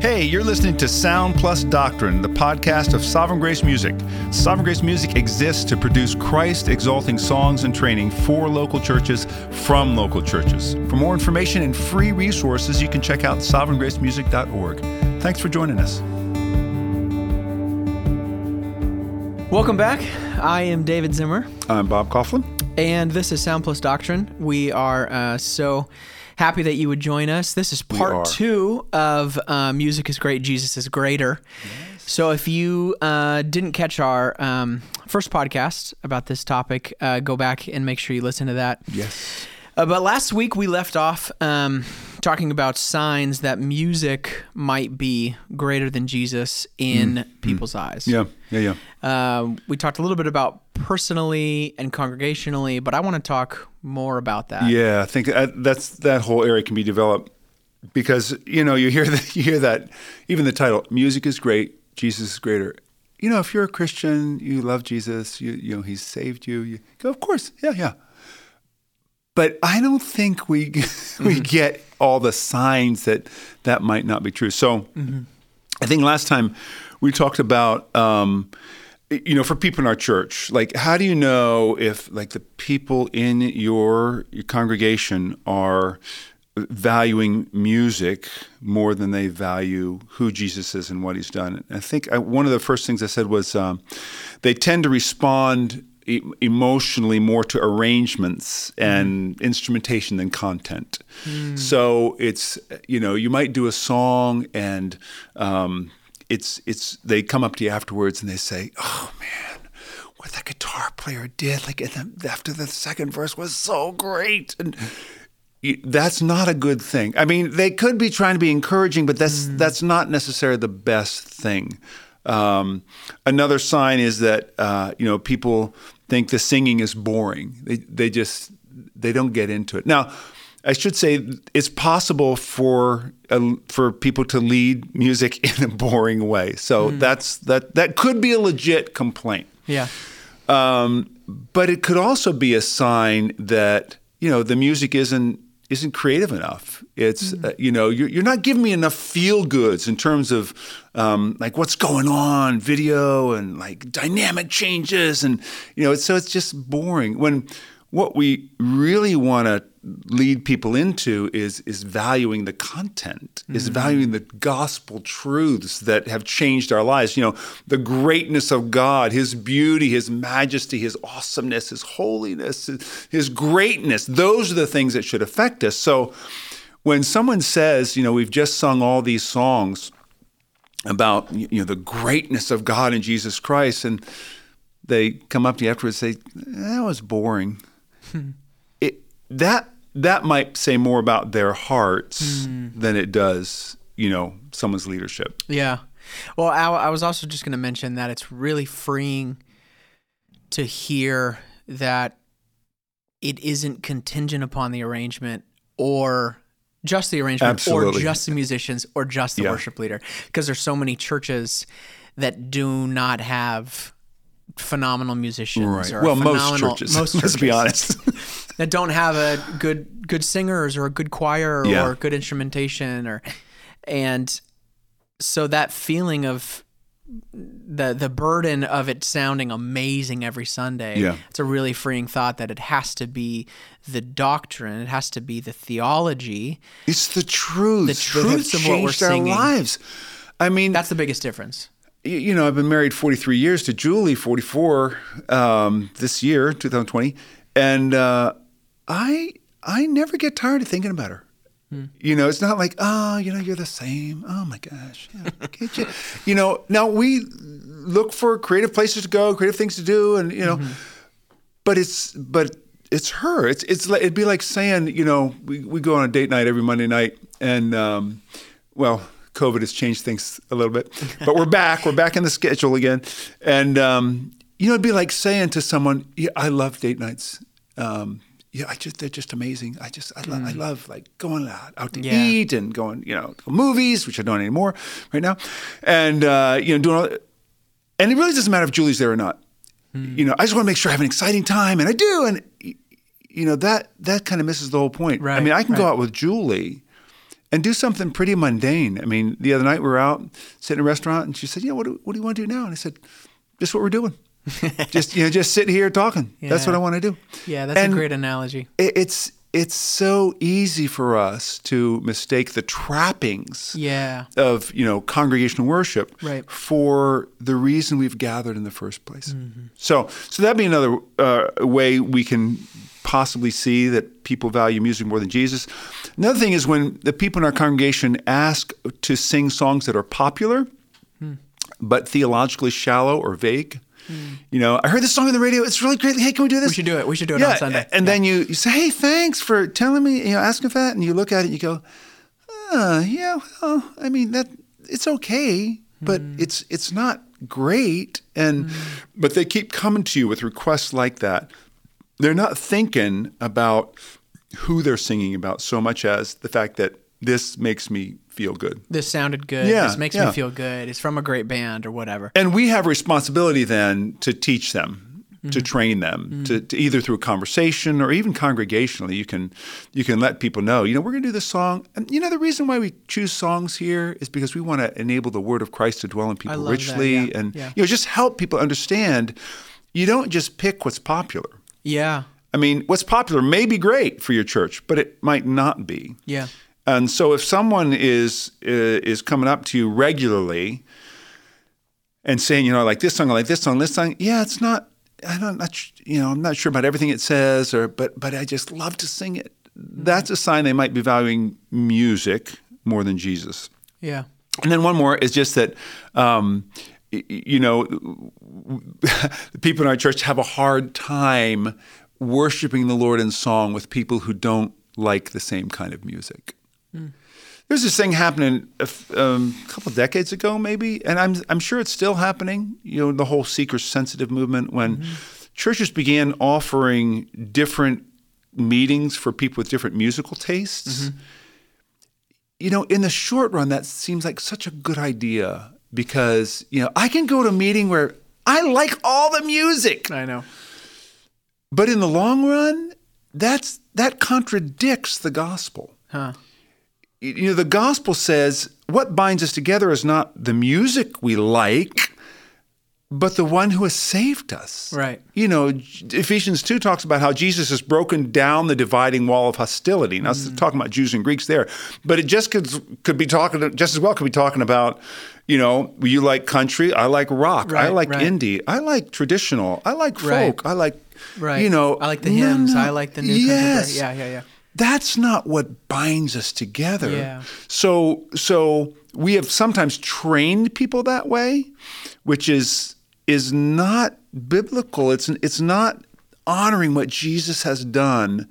Hey, you're listening to Sound Plus Doctrine, the podcast of Sovereign Grace Music. Sovereign Grace Music exists to produce Christ exalting songs and training for local churches from local churches. For more information and free resources, you can check out sovereigngracemusic.org. Thanks for joining us. Welcome back. I am David Zimmer, I'm Bob Kauflin. and this is Sound Plus Doctrine. We are uh, so happy that you would join us. This is part two of uh, Music is Great, Jesus is Greater. So if you uh, didn't catch our um, first podcast about this topic, uh, go back and make sure you listen to that. Yes. Uh, but last week we left off um, talking about signs that music might be greater than Jesus in people's eyes. Yeah, yeah, yeah. Um, we talked a little bit about personally and congregationally, but I want to talk more about that. Yeah, I think uh, that's that whole area can be developed because you know you hear that you hear that even the title music is great, Jesus is greater. You know, if you're a Christian, you love Jesus, you you know He's saved you. You go, of course, yeah, yeah. But I don't think we we get all the signs that that might not be true. So, I think last time we talked about. Um, you know, for people in our church, like how do you know if like the people in your, your congregation are valuing music more than they value who Jesus is and what he's done? And I think I, one of the first things I said was um, they tend to respond e- emotionally more to arrangements and instrumentation than content. So it's you know you might do a song and um, it's it's they come up to you afterwards and they say, "Oh man, what that guitar player did! Like then after the second verse was so great." And that's not a good thing. I mean, they could be trying to be encouraging, but that's that's not necessarily the best thing. Um, another sign is that uh, you know people think the singing is boring. They they just they don't get into it. Now, I should say it's possible for uh, for people to lead music in a boring way. So that's that that could be a legit complaint. Yeah. Um, but it could also be a sign that you know the music isn't isn't creative enough. It's uh, you know you're, you're not giving me enough feel goods in terms of um, like what's going on, video and like dynamic changes, and you know it's, so it's just boring. When what we really want to lead people into is is valuing the content, is mm-hmm. valuing the gospel truths that have changed our lives. You know, the greatness of God, His beauty, His majesty, His awesomeness, His holiness, His, His greatness. Those are the things that should affect us. So, when someone says, you know, we've just sung all these songs about you know the greatness of God in Jesus Christ, and they come up to you afterwards and say that was boring. it, that that might say more about their hearts hmm. than it does, you know, someone's leadership. Yeah. Well, I, I was also just going to mention that it's really freeing to hear that it isn't contingent upon the arrangement or just the arrangement Absolutely. or just the musicians or just the Yeah. worship leader because there's so many churches that do not have phenomenal musicians or Well, most churches. most let's be honest. that don't have a good good singers or a good choir Yeah. or good instrumentation or and so that feeling of the the burden of it sounding amazing every Sunday. Yeah. It's a really freeing thought that it has to be the doctrine, it has to be the theology. it's the truth. The truths of what we're changed our singing. lives. I mean, That's the biggest difference. You, you know, I've been married 43 years to Julie, 44 um, this year, 2020, and uh, I I never get tired of thinking about her. You know, it's not like, oh, you know, you're the same. Oh my gosh, yeah, you? you know, now we look for creative places to go, creative things to do, and you know, but it's but it's her. It's it's like it'd be like saying, you know, we, we go on a date night every Monday night, and um, well, COVID has changed things a little bit, but we're back. We're back in the schedule again, and um, you know, it'd be like saying to someone, yeah, "I love date nights." Um, yeah, I just they're just amazing. I just I, love I love like going out, out to Mm. Yeah. eat and going you know to movies, which I don't anymore right now, and uh, you know doing all. And it really doesn't matter if Julie's there or not. Hmm. You know, I just want to make sure I have an exciting time, and I do. And you know that that kind of misses the whole point. Right, I mean, I can go out with Julie, and do something pretty mundane. I mean, the other night we were out sitting in a restaurant, and she said, "Yeah, what do, what do you want to do now?" And I said, "Just what we're doing. just you know, just sitting here talking. That's what I want to do." Yeah, that's And a great analogy. it- it's it's so easy for us to mistake the trappings Yeah. of you know congregational worship Right. for the reason we've gathered in the first place. So so that'd be another uh, way we can possibly see that people value music more than Jesus. Another thing is when the people in our congregation ask to sing songs that are popular but theologically shallow or vague. You know, I heard this song on the radio. It's really great. Hey, can we do this? We should do it. We should do it on Sunday. And then you, you say, "Hey, thanks for telling me." You know, asking for that, and you look at it, and you go, uh, "Yeah, well, I mean that it's okay, but Hmm. it's it's not great." And but they keep coming to you with requests like that. They're not thinking about who they're singing about so much as the fact that this makes me feel good. This sounded good. Yeah, this makes yeah. me feel good. It's from a great band or whatever. And we have responsibility then to teach them, Mm-hmm. to train them, to, to either through conversation or even congregationally. You can you can let people know, you know, we're going to do this song. And you know, the reason why we choose songs here is because we want to enable the word of Christ to dwell in people love that, richly, yeah, and yeah. you know, just help people understand. You don't just pick what's popular. Yeah. I mean, what's popular may be great for your church, but it might not be. Yeah. And so, if someone is uh, is coming up to you regularly and saying, you know, like this song, I like this song, this song, yeah, it's not. I don't not you know, I'm not sure about everything it says, or but but I just love to sing it. That's a sign they might be valuing music more than Jesus. Yeah. And then one more is just that, um, you know, the people in our church have a hard time worshiping the Lord in song with people who don't like the same kind of music. There's this thing happening a f- um, a couple decades ago, maybe, and I'm I'm sure it's still happening. You know, the whole seeker sensitive movement when churches began offering different meetings for people with different musical tastes you know, in the short run, that seems like such a good idea because, you know, I can go to a meeting where I like all the music. I know. But in the long run, that's that contradicts the gospel. Huh. You know, the gospel says what binds us together is not the music we like, but the one who has saved us. Right. You know, Ephesians 2 talks about how Jesus has broken down the dividing wall of hostility. Now, it's mm. talking about Jews and Greeks there, but it just could, could be talking, just as well could be talking about, you know, you like country, I like rock, I like right. indie, I like traditional, I like folk, Right. I like, Right. you know. I like the hymns. no. I like the new yes. contemporary. Yeah, yeah, yeah. That's not what binds us together. Yeah. So so we have sometimes trained people that way, which is is not biblical. It's it's not honoring what Jesus has done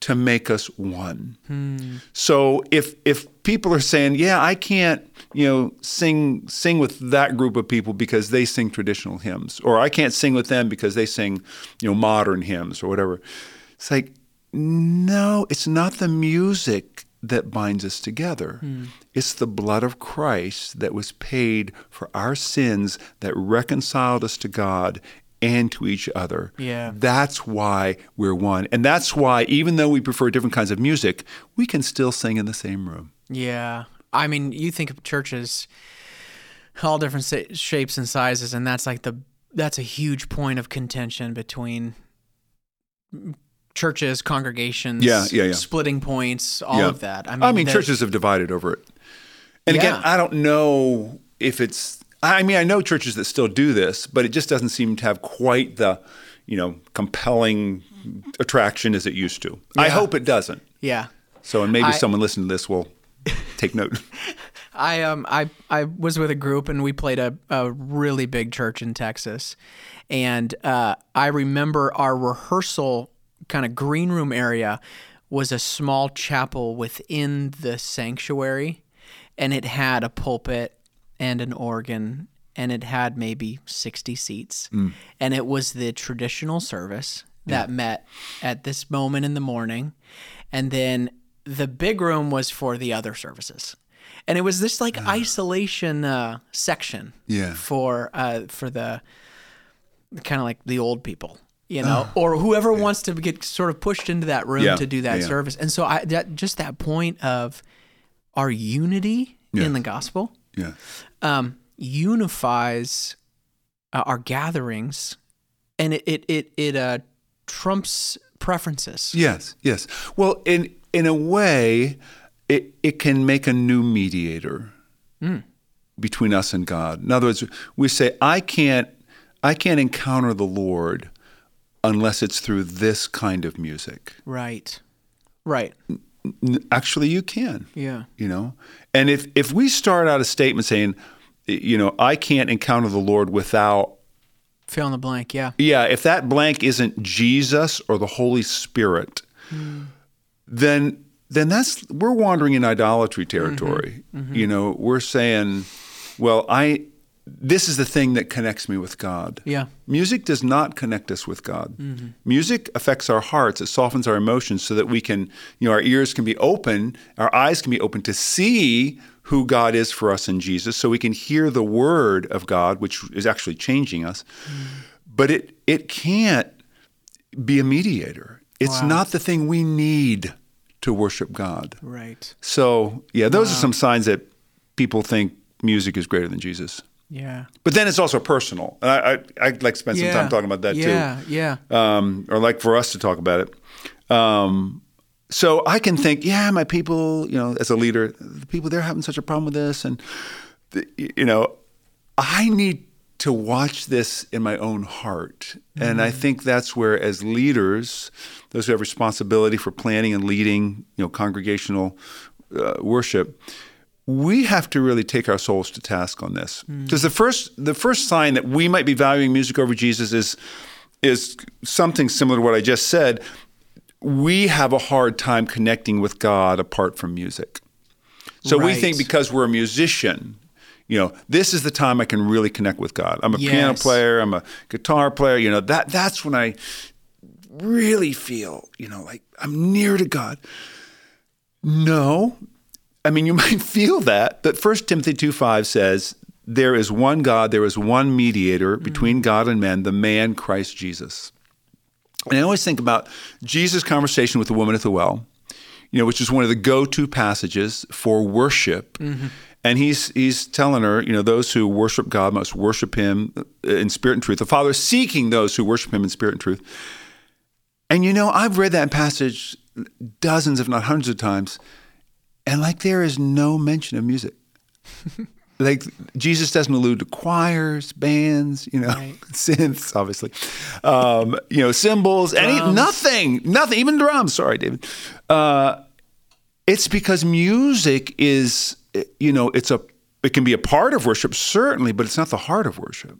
to make us one. Hmm. So if if people are saying, "Yeah, I can't, you know, sing sing with that group of people because they sing traditional hymns," or "I can't sing with them because they sing, you know, modern hymns or whatever," it's like, no, it's not the music that binds us together. Hmm. It's the blood of Christ that was paid for our sins that reconciled us to God and to each other. Yeah. That's why we're one. And that's why, even though we prefer different kinds of music, we can still sing in the same room. Yeah. I mean, you think of churches, all different sa- shapes and sizes, and that's like the that's a huge point of contention between churches, congregations, Yeah, yeah, yeah. splitting points, all Yeah. of that. I mean, I mean, churches have divided over it. And again, I don't know if it's. I mean, I know churches that still do this, but it just doesn't seem to have quite the, you know, compelling attraction as it used to. I hope it doesn't. Yeah. So, and maybe I- someone listening to this will take note. I um I I was with a group and we played a, a really big church in Texas, and uh, I remember our rehearsal kind of green room area was a small chapel within the sanctuary, and it had a pulpit and an organ and it had maybe 60 seats. And it was the traditional service that met at this moment in the morning. And then the big room was for the other services and it was this like isolation uh, section Yeah. for uh, for the kind of like the old people you know or whoever wants to get sort of pushed into that room Yeah, to do that yeah. service and so i that just that point of our unity Yeah. in the gospel Yeah. um, unifies uh, our gatherings, and it it it, it uh, trumps preferences. Yes, yes. Well, in in a way, it it can make a new mediator hmm. between us and God. In other words, we say, I can't I can't encounter the Lord unless it's through this kind of music. Right, right, Actually, you can. yeah, You know, and if if we start out a statement saying, you know, I can't encounter the Lord without fill in the blank. Yeah, Yeah, if that blank isn't Jesus or the Holy Spirit, hmm. Then then that's we're wandering in idolatry mm-hmm. territory. Mm-hmm. You know, we're saying, well, I this is the thing that connects me with God. yeah, Music does not connect us with God. Mm-hmm. Music affects our hearts. It softens our emotions so that we can, you know, our ears can be open, our eyes can be open to see who God is for us in Jesus, so we can hear the word of God, which is actually changing us. Mm. But it it can't be a mediator. It's Wow. not the thing we need to worship God. right. So yeah, those are some signs that people think music is greater than Jesus. Yeah, But then it's also personal. And I, I, I'd like to spend some time talking about that too. yeah, Yeah, um, or like for us to talk about it. Um, so I can think, yeah, my people, you know, as a leader, the people they're having such a problem with this, and you know, I need to watch this in my own heart, and I think that's where, as leaders, those who have responsibility for planning and leading, you know, congregational uh, worship, we have to really take our souls to task on this. Because the first the first sign that we might be valuing music over Jesus is is something similar to what I just said. We have a hard time connecting with God apart from music. So we think because we're a musician, you know, this is the time I can really connect with God. I'm a piano player, I'm a guitar player, you know, that that's when I really feel, you know, like I'm near to God. No. I mean, you might feel that, but 1 Timothy 2 5 says, There is one God, there is one mediator mm-hmm. between God and men, the man Christ Jesus. And I always think about Jesus' conversation with the woman at the well, you know, which is one of the go-to passages for worship. Mm-hmm. And he's he's telling her, you know, those who worship God must worship Him in spirit and truth. The Father is seeking those who worship Him in spirit and truth. And you know, I've read that passage dozens, if not hundreds of times, and like there is no mention of music. like Jesus doesn't allude to choirs, bands, you know, Right. synths, obviously, um, you know, cymbals, any nothing, nothing, even drums. Sorry, David. Uh, it's because music is, you know, it's a it can be a part of worship certainly, but it's not the heart of worship.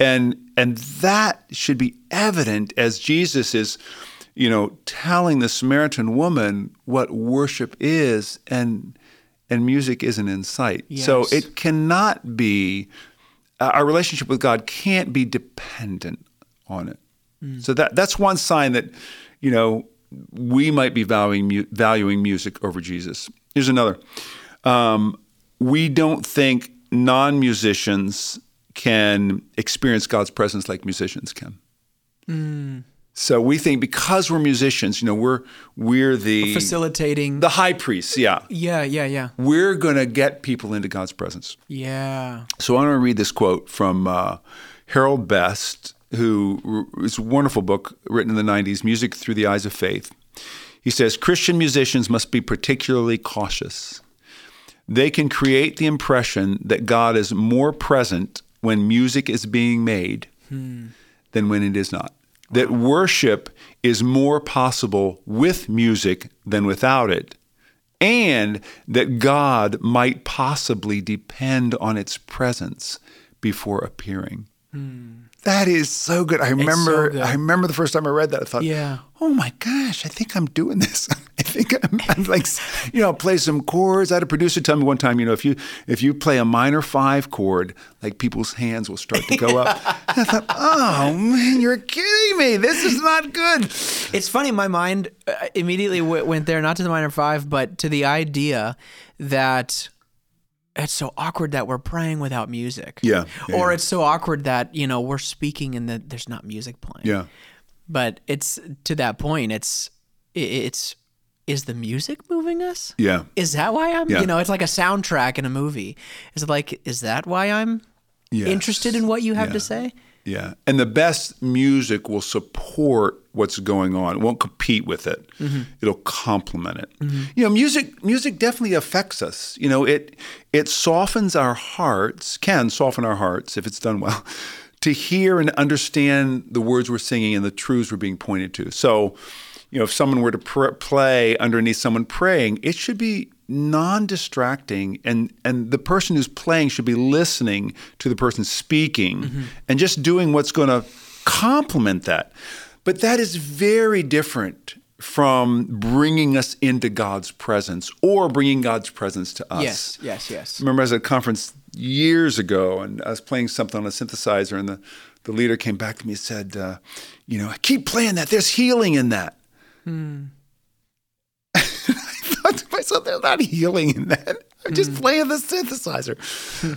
And and that should be evident as Jesus is, you know, telling the Samaritan woman what worship is and and music isn't in sight. So it cannot be uh, our relationship with God can't be dependent on it. So that that's one sign that you know we might be valuing valuing music over Jesus. Here's another. Um, we don't think non-musicians can experience God's presence like musicians can. So we think because we're musicians, you know, we're we're the facilitating. the high priests. Yeah, yeah, yeah, yeah, we're going to get people into God's presence. yeah. So I want to read this quote from uh, Harold Best, who is a wonderful book written in the 90s, Music Through the Eyes of Faith. He says Christian musicians must be particularly cautious. They can create the impression that God is more present when music is being made than when it is not. That worship is more possible with music than without it and that God might possibly depend on its presence before appearing. Hmm. That is so good. I remember. good. I remember the first time I read that. I thought, Yeah. oh my gosh, I think I'm doing this. I think I'm, I'm like, you know, play some chords. I had a producer tell me one time, you know, if you if you play a minor five chord, like people's hands will start to go up. And I thought, oh man, you're kidding me. This is not good. It's funny. My mind uh, immediately w- went there, not to the minor five, but to the idea that it's so awkward that we're praying without music. Yeah, yeah, or yeah. it's so awkward that you know we're speaking and that there's not music playing. Yeah. But it's to that point. It's it's is the music moving us? Yeah. Is that why I'm, Yeah. you know, it's like a soundtrack in a movie. Is it like, is that why I'm Yes. interested in what you have to say? Yeah. And the best music will support what's going on. It won't compete with it. Mm-hmm. It'll complement it. Mm-hmm. You know, music music definitely affects us. You know, it it softens our hearts, can soften our hearts if it's done well, to hear and understand the words we're singing and the truths we're being pointed to. So, you know, if someone were to pr- play underneath someone praying, it should be non-distracting and and the person who's playing should be listening to the person speaking mm-hmm. and just doing what's going to complement that. But that is very different from bringing us into God's presence or bringing God's presence to us. Yes, yes, yes. remember I was at a conference years ago and I was playing something on a synthesizer and the, the leader came back to me and said, uh, you know, keep playing that. There's healing in that. Hmm. I thought to myself, there's not healing in that. I'm just hmm. playing the synthesizer.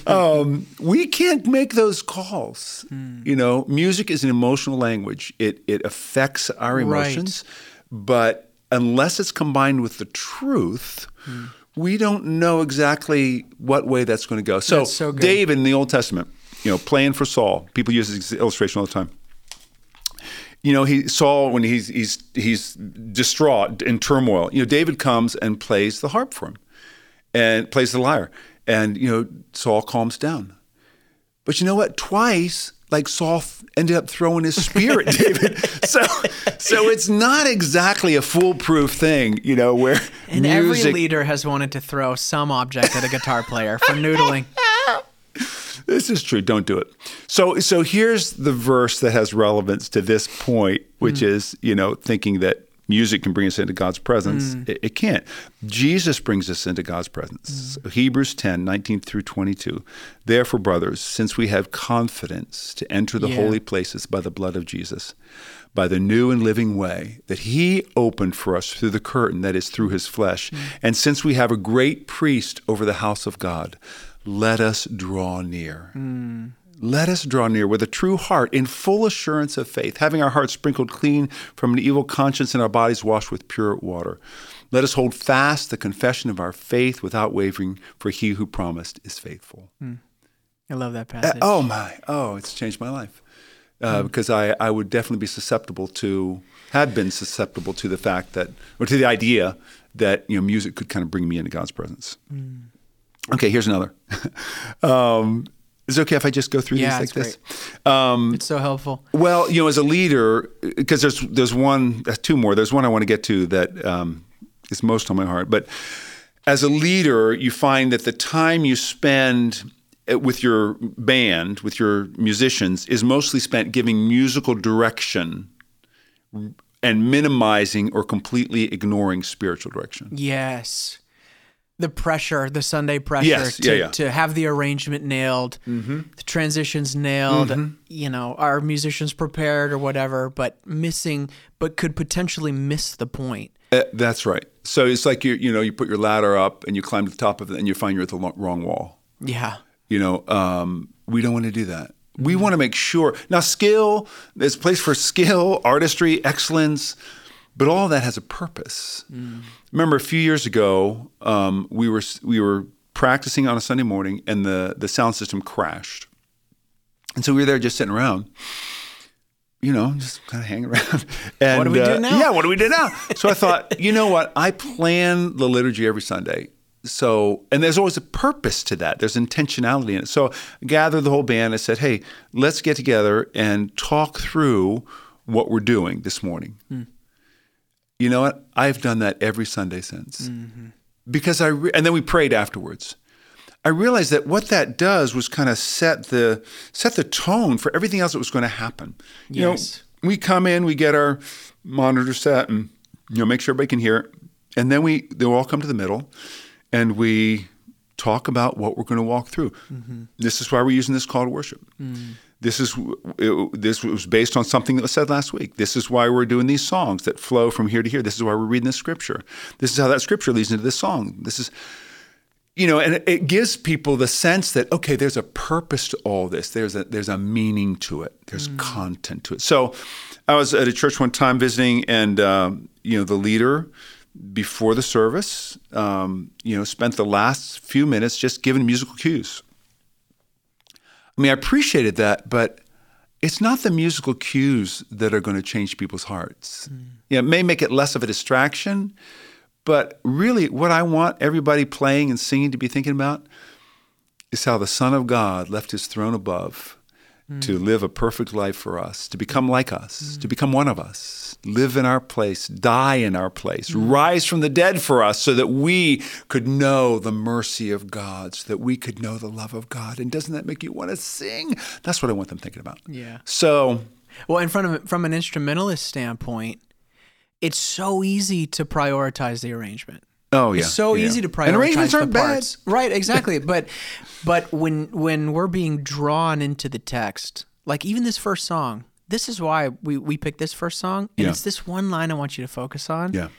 um, we can't make those calls. Hmm. You know, music is an emotional language. It it affects our Right. emotions, but unless it's combined with the truth, hmm. we don't know exactly what way that's going to go. So, so. David in the Old Testament, you know, playing for Saul. People use this illustration all the time you know, he Saul when he's he's he's distraught in turmoil. You know, David comes and plays the harp for him, and plays the lyre, and you know, Saul calms down. But you know what? Twice, like Saul f- ended up throwing his spear at David. So, so it's not exactly a foolproof thing, you know, where And music. every leader has wanted to throw some object at a guitar player for noodling. This is true. Don't do it. So, so here's the verse that has relevance to this point, which hmm. is, you know, thinking that music can bring us into God's presence. Mm. It, it can't. Jesus brings us into God's presence. So Hebrews 10, 19 through 22. Therefore, brothers, since we have confidence to enter the Yeah. holy places by the blood of Jesus, by the new and living way that he opened for us through the curtain that is through his flesh, mm. and since we have a great priest over the house of God, let us draw near. Let us draw near with a true heart in full assurance of faith, having our hearts sprinkled clean from an evil conscience and our bodies washed with pure water. Let us hold fast the confession of our faith without wavering, for he who promised is faithful. I love that Uh, passage. oh my! Oh, it's changed my life uh, because I, I would definitely be susceptible to had been susceptible to the fact that or to the idea that you know music could kind of bring me into God's presence. Okay, here's another. um, is it okay if I just go through Yeah, these like this? Um, it's so helpful. well, you know, as a leader, because there's there's one, uh, two more. There's one I want to get to that um, is most on my heart. But as a leader, you find that the time you spend uh, with your band, with your musicians, is mostly spent giving musical direction and minimizing or completely ignoring spiritual direction. Yes. The pressure, the Sunday pressure Yes, to, yeah, yeah. to have the arrangement nailed, the transitions nailed, you know, our musicians prepared or whatever, but missing, but could potentially miss the point. Uh, that's right. So it's like you you know you put your ladder up and you climb to the top of it and you find you're at the lo- wrong wall. Yeah. You know, um, we don't want to do that. We want to make sure. Now, skill, there's a place for skill, artistry, excellence, but all that has a purpose. Remember, a few years ago, um, we were we were practicing on a Sunday morning, and the the sound system crashed, and so we were there just sitting around. You know, just kind of hanging around. And, What do we do uh, now? Yeah, what do we do now? so I thought, you know what? I plan the liturgy every Sunday. So, and there's always a purpose to that. There's intentionality in it. So, I gathered the whole band. I said, hey, let's get together and talk through what we're doing this morning. You know what? I've done that every Sunday since. Mm-hmm. Because I, re- and then we prayed afterwards. I realized that what that does was kind of set the set the tone for everything else that was going to happen. You Yes. know, we come in, we get our monitor set, and you know, make sure everybody can hear it, and then we they all come to the middle, and we talk about what we're going to walk through. Mm-hmm. This is why we're using this call to worship. Mm. This is it, this was based on something that was said last week. This is why we're doing these songs that flow from here to here. This is why we're reading this scripture. This is how that scripture leads into this song. This is you know, and it- gives people the sense that okay, there's a purpose to all this. There's a there's a meaning to it. There's content to it. So, I was at a church one time visiting, and um, you know, the leader before the service, um, you know, spent the last few minutes just giving musical cues. I mean, I appreciated that, but it's not the musical cues that are going to change people's hearts. Mm. Yeah, it may make it less of a distraction, but really, what I want everybody playing and singing to be thinking about is how the Son of God left his throne above mm. to live a perfect life for us, to become like us, mm. to become one of us, live in our place, die in our place, mm. rise from the dead for us so that we could know the mercy of God, so that we could know the love of God. And doesn't that make you want to sing? That's what I want them thinking about. Yeah. So, well, and from from an instrumentalist standpoint, it's so easy to prioritize the arrangement. Oh yeah, it's so yeah. easy to prioritize and arrangements aren't the bad. Right, exactly. but but when when we're being drawn into the text, like even this first song, this is why we we picked this first song, and Yeah. it's this one line I want you to focus on. Yeah.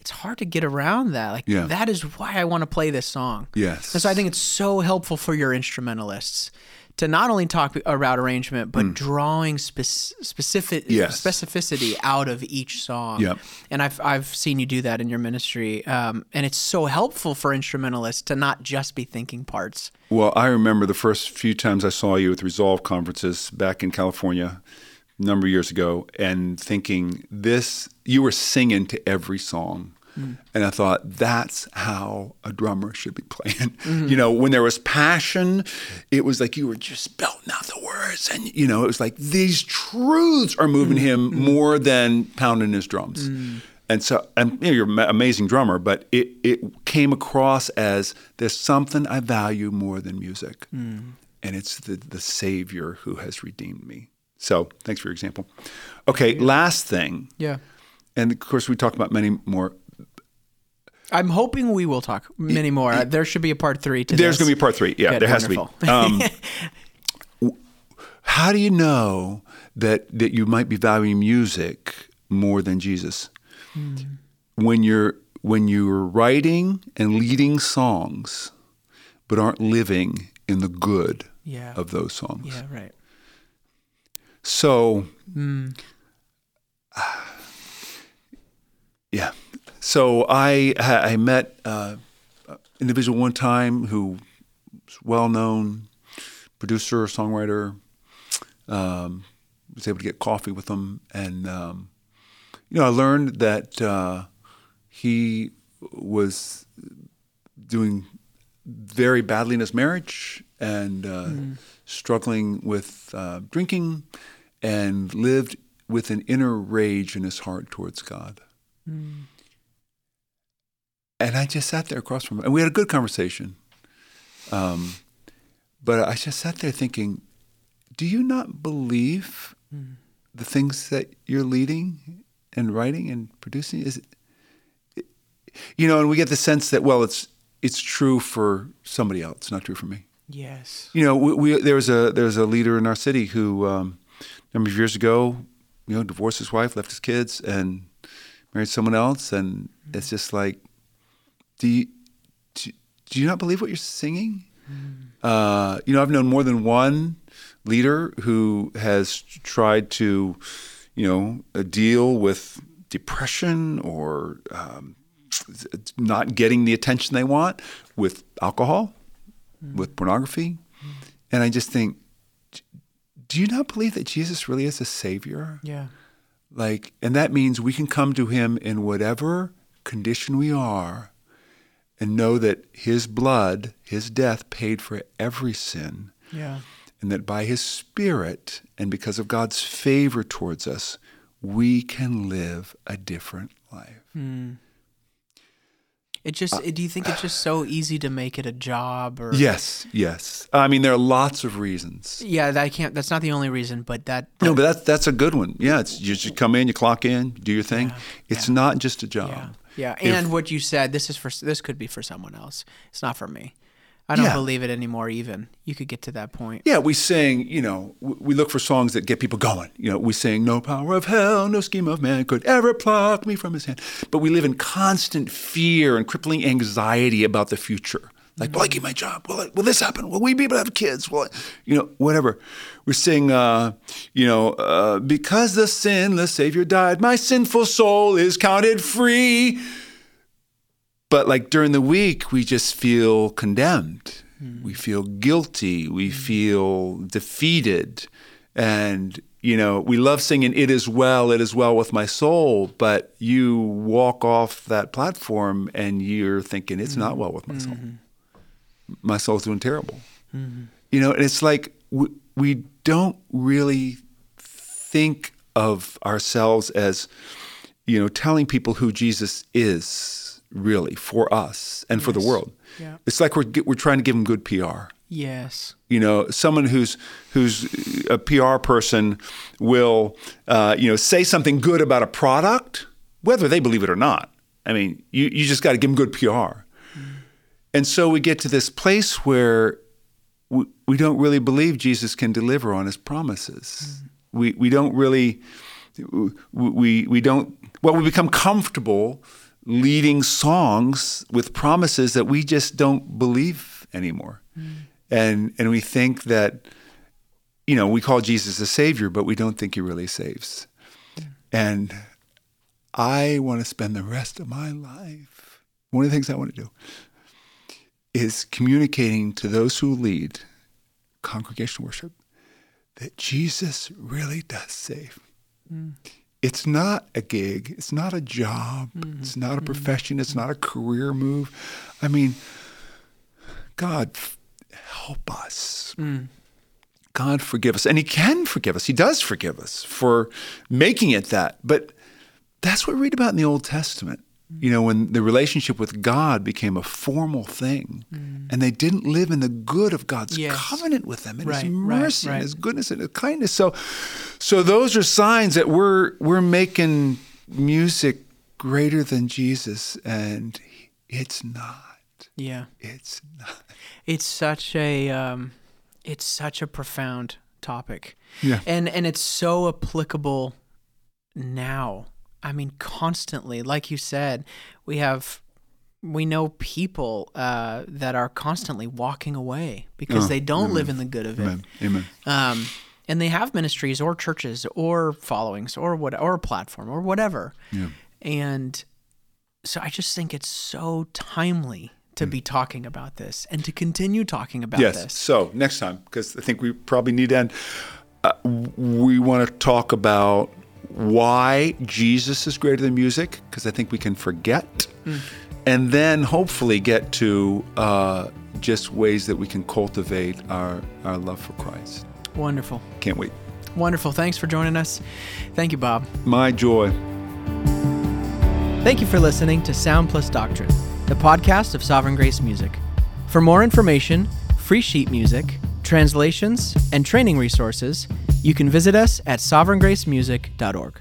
It's hard to get around that. Like Yeah. that is why I want to play this song. Yes. And so I think it's so helpful for your instrumentalists to not only talk about arrangement, but drawing spec- specific Mm. Yes. specificity out of each song. Yep. And I've I've seen you do that in your ministry, um, and it's so helpful for instrumentalists to not just be thinking parts. Well, I remember the first few times I saw you at the Resolve conferences back in California a number of years ago and thinking this you were singing to every song. Mm. And I thought that's how a drummer should be playing. Mm-hmm. You know, when there was passion, it was like you were just belting out the words and you know, it was like these truths are moving mm-hmm. him mm-hmm. more than pounding his drums. Mm. And so, and you know, you're an amazing drummer, but it, it came across as there's something I value more than music, mm. and it's the, the Savior who has redeemed me. So, thanks for your example. Okay, last thing, Yeah. and of course, we talk about many more. I'm hoping we will talk many more. Uh, There should be a part three to There's this. going to be part three. Yeah, Good, there has wonderful. to be. Um, how do you know that that you might be valuing music more than Jesus? When you're when you're writing and leading songs, but aren't living in the good Yeah. of those songs. Yeah. Right. So, yeah. So I I met uh, an individual one time who was well known producer, songwriter. Um, was able to get coffee with him, and um, you know I learned that uh, he was doing very badly in his marriage and uh, struggling with uh, drinking and lived with an inner rage in his heart towards God. And I just sat there across from him, and we had a good conversation. Um, but I just sat there thinking, do you not believe the things that you're leading and writing and producing? Is it, you know, and we get the sense that well, it's it's true for somebody else, not true for me. Yes. You know, we, we there was a there was a leader in our city who um, a number of years ago, you know, divorced his wife, left his kids, and married someone else, and it's just like, do you do, do you not believe what you're singing? Uh, you know, I've known more than one leader who has tried to, you know, uh, deal with depression or um, not getting the attention they want with alcohol, with pornography. And I just think, do you not believe that Jesus really is a savior? Yeah. Like, and that means we can come to him in whatever condition we are and know that his blood, his death paid for every sin Yeah. and that by his spirit and because of God's favor towards us, we can live a different life. Mm. It just. do you think it's just so easy to make it a job or? Yes, yes. I mean, there are lots of reasons. Yeah. That I can't. That's not the only reason, but that. No, but that's that's a good one. Yeah, it's you just come in, you clock in, do your thing. It's not just a job. Yeah. Yeah. If- And what you said, this is for this could be for someone else. It's not for me. I don't Yeah. believe it anymore. Even you could get to that point. Yeah, we sing, you know, we look for songs that get people going. You know, we sing, No power of hell, no scheme of man could ever pluck me from his hand. But we live in constant fear and crippling anxiety about the future. Like, will I keep my job? Will, I, will this happen? Will we be able to have kids? Will I, you know, whatever. We sing, uh, you know, uh, because the sinless Savior died, my sinful soul is counted free. But like during the week, we just feel condemned. Mm. We feel guilty. We mm. feel defeated. And, you know, we love singing, It is well, it is well with my soul. But you walk off that platform and you're thinking, It's mm. not well with my soul. Mm-hmm my soul's doing terrible. Mm-hmm. You know, and it's like we, we don't really think of ourselves as, you know, telling people who Jesus is really for us and yes. for the world. Yeah. It's like we're we're trying to give them good PR. Yes. You know, someone who's who's a PR person will, uh, you know, say something good about a product, whether they believe it or not. I mean, you, you just got to give them good PR. And so we get to this place where we, we don't really believe Jesus can deliver on his promises. Mm-hmm. We, we don't really, we, we don't, well, we become comfortable leading songs with promises that we just don't believe anymore. Mm-hmm. And, and we think that, you know, we call Jesus a savior, but we don't think he really saves. And I want to spend the rest of my life, one of the things I want to do is communicating to those who lead congregational worship that Jesus really does save. Mm. It's not a gig, it's not a job, mm-hmm. it's not a mm-hmm. profession, it's not a career move. I mean, God, help us. Mm. God forgive us. And He can forgive us. He does forgive us for making it that. But that's what we read about in the Old Testament you know, when the relationship with God became a formal thing, mm. and they didn't live in the good of God's yes. covenant with them, and right, His mercy, right, right. and His goodness, and His kindness. So, so those are signs that we're we're making music greater than Jesus, and it's not. Yeah, it's not. It's such a um, it's such a profound topic. Yeah, and and it's so applicable now I mean, constantly, like you said, we have we know people uh, that are constantly walking away because oh, they don't amen. live in the good of it. Amen. Amen. Um, and they have ministries or churches or followings or what or a platform or whatever. Yeah. And so I just think it's so timely to mm. be talking about this and to continue talking about yes. this. So next time, because I think we probably need to end. Uh, we want to talk about why Jesus is greater than music, because I think we can forget. Mm. And then hopefully get to uh, just ways that we can cultivate our, our love for Christ. Wonderful. Can't wait. Wonderful. Thanks for joining us. Thank you, Bob. My joy. Thank you for listening to Sound Plus Doctrine, the podcast of Sovereign Grace Music. For more information, free sheet music, translations, and training resources, you can visit us at sovereigngracemusic.org.